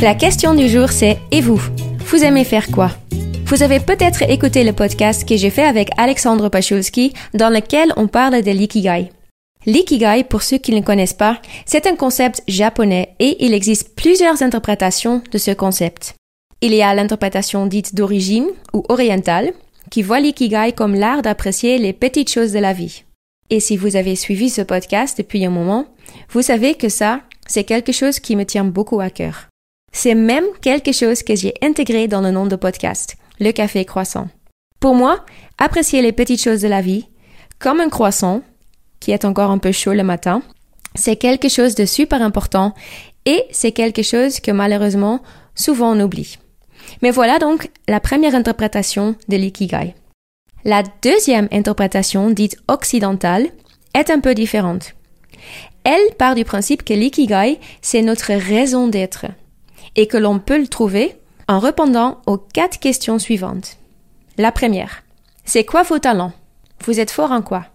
La question du jour c'est Et vous? Vous aimez faire quoi? Vous avez peut-être écouté le podcast que j'ai fait avec Alexandre Pachulski dans lequel on parle de l'ikigai. L'ikigai, pour ceux qui ne connaissent pas, c'est un concept japonais et il existe plusieurs interprétations de ce concept. Il y a l'interprétation dite d'origine ou orientale, qui voit l'ikigai comme l'art d'apprécier les petites choses de la vie. Et si vous avez suivi ce podcast depuis un moment, vous savez que ça, c'est quelque chose qui me tient beaucoup à cœur. C'est même quelque chose que j'ai intégré dans le nom de podcast, le café croissant. Pour moi, apprécier les petites choses de la vie, comme un croissant, qui est encore un peu chaud le matin, c'est quelque chose de super important et c'est quelque chose que malheureusement souvent on oublie. Mais voilà donc la première interprétation de l'ikigai. La deuxième interprétation, dite occidentale, est un peu différente. Elle part du principe que l'ikigai, c'est notre raison d'être, et que l'on peut le trouver en répondant aux quatre questions suivantes. La première, c'est quoi vos talents? Vous êtes fort en quoi?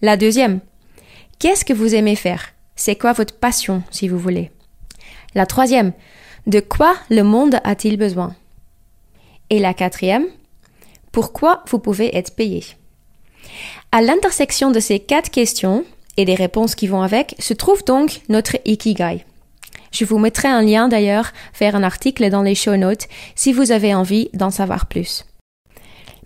La deuxième, qu'est-ce que vous aimez faire? C'est quoi votre passion, si vous voulez? La troisième, de quoi le monde a-t-il besoin? Et la quatrième, pourquoi vous pouvez être payé? À l'intersection de ces quatre questions et des réponses qui vont avec se trouve donc notre Ikigai. Je vous mettrai un lien d'ailleurs vers un article dans les show notes si vous avez envie d'en savoir plus.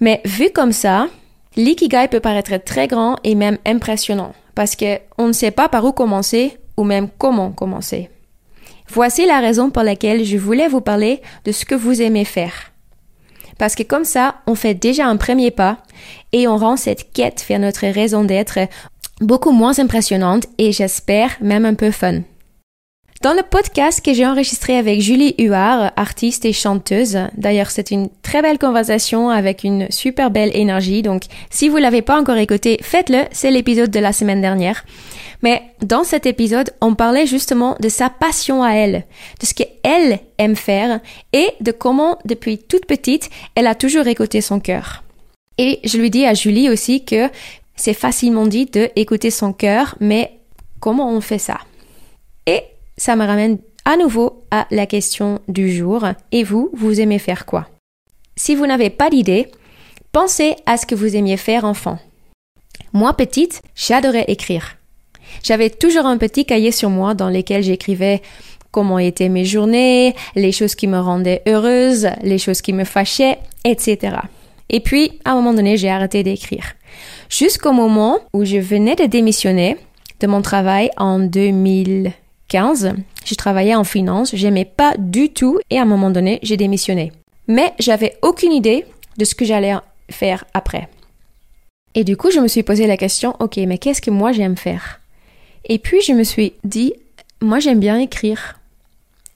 Mais vu comme ça, l'ikigai peut paraître très grand et même impressionnant parce que on ne sait pas par où commencer ou même comment commencer. Voici la raison pour laquelle je voulais vous parler de ce que vous aimez faire. Parce que comme ça, on fait déjà un premier pas et on rend cette quête vers notre raison d'être beaucoup moins impressionnante et j'espère même un peu fun. Dans le podcast que j'ai enregistré avec Julie Huard, artiste et chanteuse, d'ailleurs c'est une très belle conversation avec une super belle énergie, donc si vous l'avez pas encore écouté, faites-le, c'est l'épisode de la semaine dernière. Mais dans cet épisode, on parlait justement de sa passion à elle, de ce qu'elle aime faire et de comment depuis toute petite, elle a toujours écouté son cœur. Et je lui dis à Julie aussi que c'est facilement dit de écouter son cœur, mais comment on fait ça? Et ça me ramène à nouveau à la question du jour. Et vous, vous aimez faire quoi? Si vous n'avez pas d'idée, pensez à ce que vous aimiez faire enfant. Moi, petite, j'adorais écrire. J'avais toujours un petit cahier sur moi dans lequel j'écrivais comment étaient mes journées, les choses qui me rendaient heureuse, les choses qui me fâchaient, etc. Et puis, à un moment donné, j'ai arrêté d'écrire. Jusqu'au moment où je venais de démissionner de mon travail en 2015. Je travaillais en finance, j'aimais pas du tout et à un moment donné, j'ai démissionné. Mais j'avais aucune idée de ce que j'allais faire après. Et du coup, je me suis posé la question, ok, mais qu'est-ce que moi j'aime faire? Et puis, je me suis dit, moi j'aime bien écrire.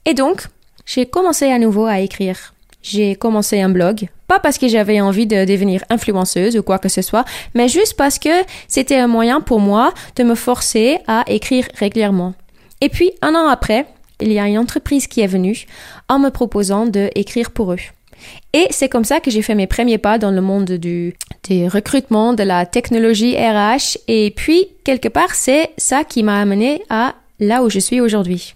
Et donc, j'ai commencé à nouveau à écrire. J'ai commencé un blog, pas parce que j'avais envie de devenir influenceuse ou quoi que ce soit, mais juste parce que c'était un moyen pour moi de me forcer à écrire régulièrement. Et puis, un an après, il y a une entreprise qui est venue en me proposant de écrire pour eux. Et c'est comme ça que j'ai fait mes premiers pas dans le monde du, des recrutements, de la technologie RH. Et puis, quelque part, c'est ça qui m'a amené à là où je suis aujourd'hui.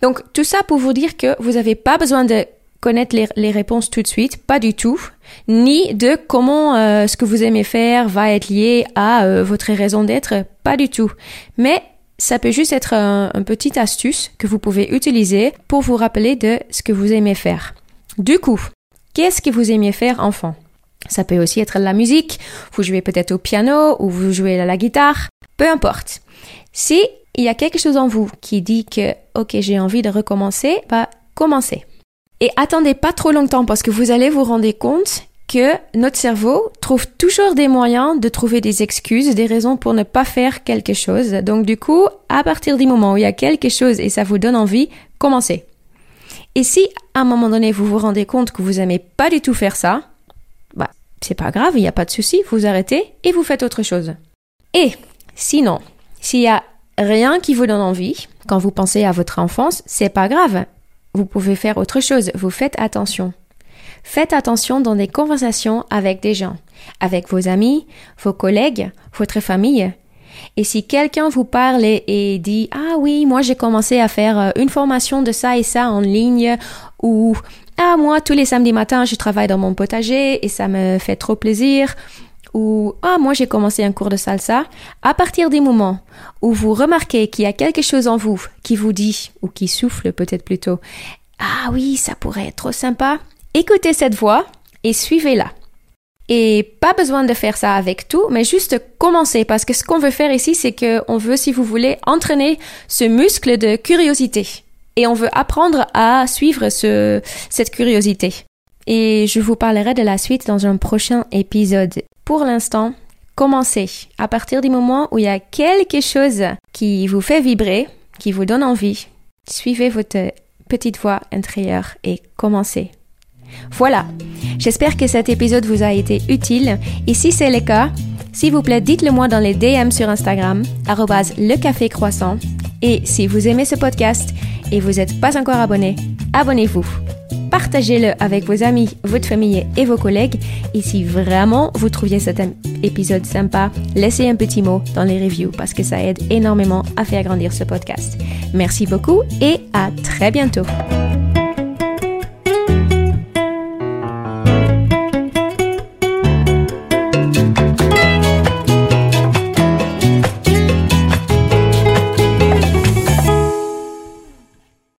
Donc, tout ça pour vous dire que vous n'avez pas besoin de connaître les, réponses tout de suite, pas du tout, ni de comment euh, ce que vous aimez faire va être lié à euh, votre raison d'être, pas du tout. Mais ça peut juste être un, un petit astuce que vous pouvez utiliser pour vous rappeler de ce que vous aimez faire. Du coup, qu'est-ce que vous aimiez faire enfant? Ça peut aussi être la musique, vous jouez peut-être au piano ou vous jouez à la guitare, peu importe. Si il y a quelque chose en vous qui dit que ok j'ai envie de recommencer, bah commencez. Et attendez pas trop longtemps parce que vous allez vous rendre compte que notre cerveau trouve toujours des moyens de trouver des excuses, des raisons pour ne pas faire quelque chose. Donc du coup, à partir du moment où il y a quelque chose et ça vous donne envie, commencez. Et si à un moment donné vous vous rendez compte que vous aimez pas du tout faire ça, bah c'est pas grave, il n'y a pas de souci, vous arrêtez et vous faites autre chose. Et sinon, s'il y a rien qui vous donne envie quand vous pensez à votre enfance, c'est pas grave vous pouvez faire autre chose. Vous faites attention. Faites attention dans des conversations avec des gens, avec vos amis, vos collègues, votre famille. Et si quelqu'un vous parle et, dit ah oui moi j'ai commencé à faire euh, une formation de ça et ça en ligne ou ah moi tous les samedis matins je travaille dans mon potager et ça me fait trop plaisir ou ah moi j'ai commencé un cours de salsa, à partir du moment où vous remarquez qu'il y a quelque chose en vous qui vous dit ou qui souffle peut-être plutôt ah oui ça pourrait être trop sympa, écoutez cette voix et suivez-la. Et pas besoin de faire ça avec tout, mais juste commencer parce que ce qu'on veut faire ici, c'est qu'on veut, si vous voulez, entraîner ce muscle de curiosité. Et on veut apprendre à suivre ce, cette curiosité. Et je vous parlerai de la suite dans un prochain épisode. Pour l'instant, commencez. À partir du moment où il y a quelque chose qui vous fait vibrer, qui vous donne envie, suivez votre petite voix intérieure et commencez. Voilà. J'espère que cet épisode vous a été utile. Et si c'est le cas, s'il vous plaît, dites-le moi dans les DM sur Instagram, le. Et si vous aimez ce podcast et vous n'êtes pas encore abonné, abonnez-vous. Partagez-le avec vos amis, votre famille et vos collègues. Et si vraiment vous trouviez cet épisode sympa, laissez un petit mot dans les reviews parce que ça aide énormément à faire grandir ce podcast. Merci beaucoup et à très bientôt.